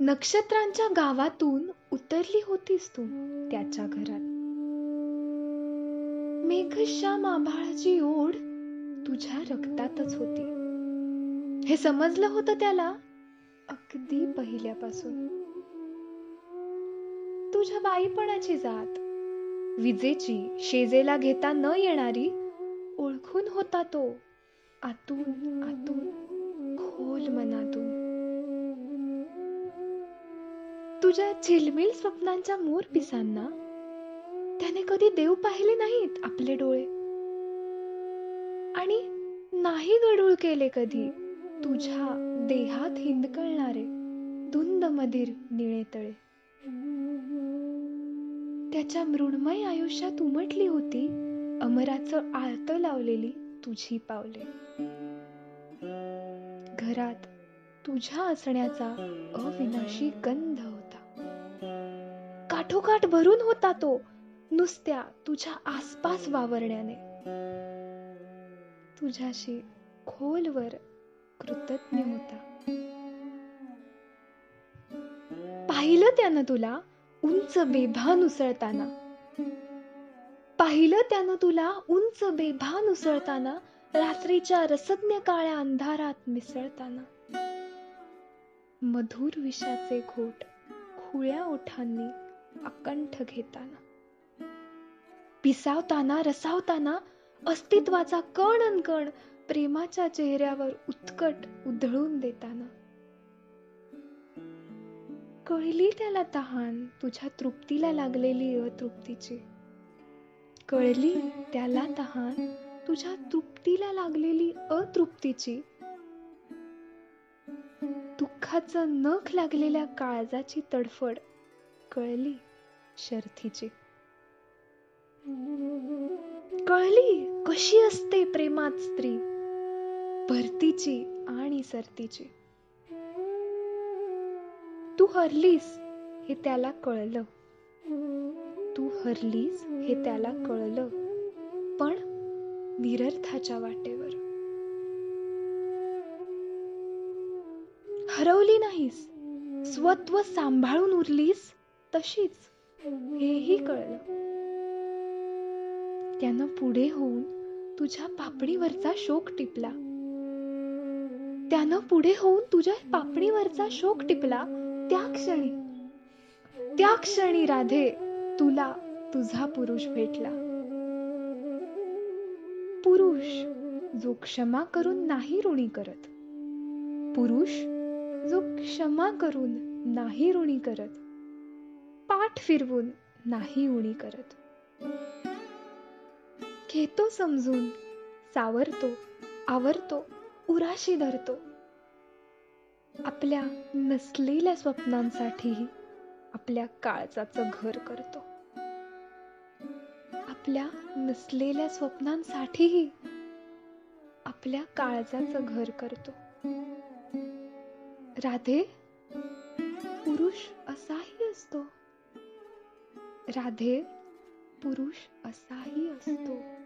नक्षत्रांच्या गावातून उतरली होतीस तू त्याच्या घरात. मेघश्याम आभाळाची ओढ तुझ्या रक्तातच होती. हे समजलं होतं त्याला? अगदी पहिल्यापासून. तुझ्या बाईपणाची जात. विजेची शेजेला घेता न येणारी ओळखून होता तो. आतून आतून खोल मनातून. तुझ्या झिलमिल स्वप्नांच्या मोर पिसांना त्याने कधी देव पाहिले नाहीत आपले डोळे. आणि नाही गडूळ केले कधी तुझ्या देहात हिंदकळणारे धुंद मधीर निळे तळे. त्याच्या मृण्मय आयुष्यात उमटली होती अमराचं आळत लावलेली तुझी पावले. घरात तुझ्या असण्याचा अविनाशी गंध होता काठोकाठ भरून होता तो नुसत्या तुझ्या आसपास वावरण्याने. तुझ्याशी खोलवर कृतज्ञ होता. पाहिलं त्यानं तुला उंच बेभान उसळताना पाहिलं त्यानं तुला उंच बेभान उसळताना रात्रीच्या रसज्ञ काळ्या अंधारात मिसळताना. मधुर विषाचे घोट खुळ्या ओठांनी अकंठ घेताना. पिसावताना रसावताना अस्तित्वाचा कण अन कण प्रेमाच्या चेहऱ्यावर उत्कट उधळून देताना. कळली त्याला तहान तुझ्या तृप्तीला लागलेली अतृप्तीची. कळली त्याला तहान तुझ्या तृप्तीला लागलेली अतृप्तीची. दुःखाचं नख लागलेल्या काळजाची तडफड कळली शर्थीची. कळली कशी असते प्रेमात स्त्री? भरतीची आणि सरतीची. तू हरलीस हे त्याला कळलं. तू हरलीस हे त्याला कळलं. पण निरर्थाच्या वाटेवर. हरवली नाहीस. स्वत्व सांभाळून उरलीस तशीच. हेही कळलं. त्यानं पुढे होऊन तुझ्या पापणीवरचा शोक टिपला. त्यानं पुढे होऊन तुझ्या पापणीवरचा शोक टिपला. त्या क्षणी त्या क्षणी राधे तुला तुझा पुरुष भेटला. पुरुष जो क्षमा करून नाही ऋणी करत. पुरुष जो क्षमा करून नाही ऋणी करत. पाठ फिरवून नाही उणी करत. घेतो समजून सावरतो आवरतो उराशी धरतो. आपल्या नसलेल्या स्वप्नांसाठीही आपल्या काळजाचं घर करतो. आपल्या नसलेल्या स्वप्नांसाठीही आपल्या काळजाचं घर करतो. राधे पुरुष राधे पुरुष असाही असतो.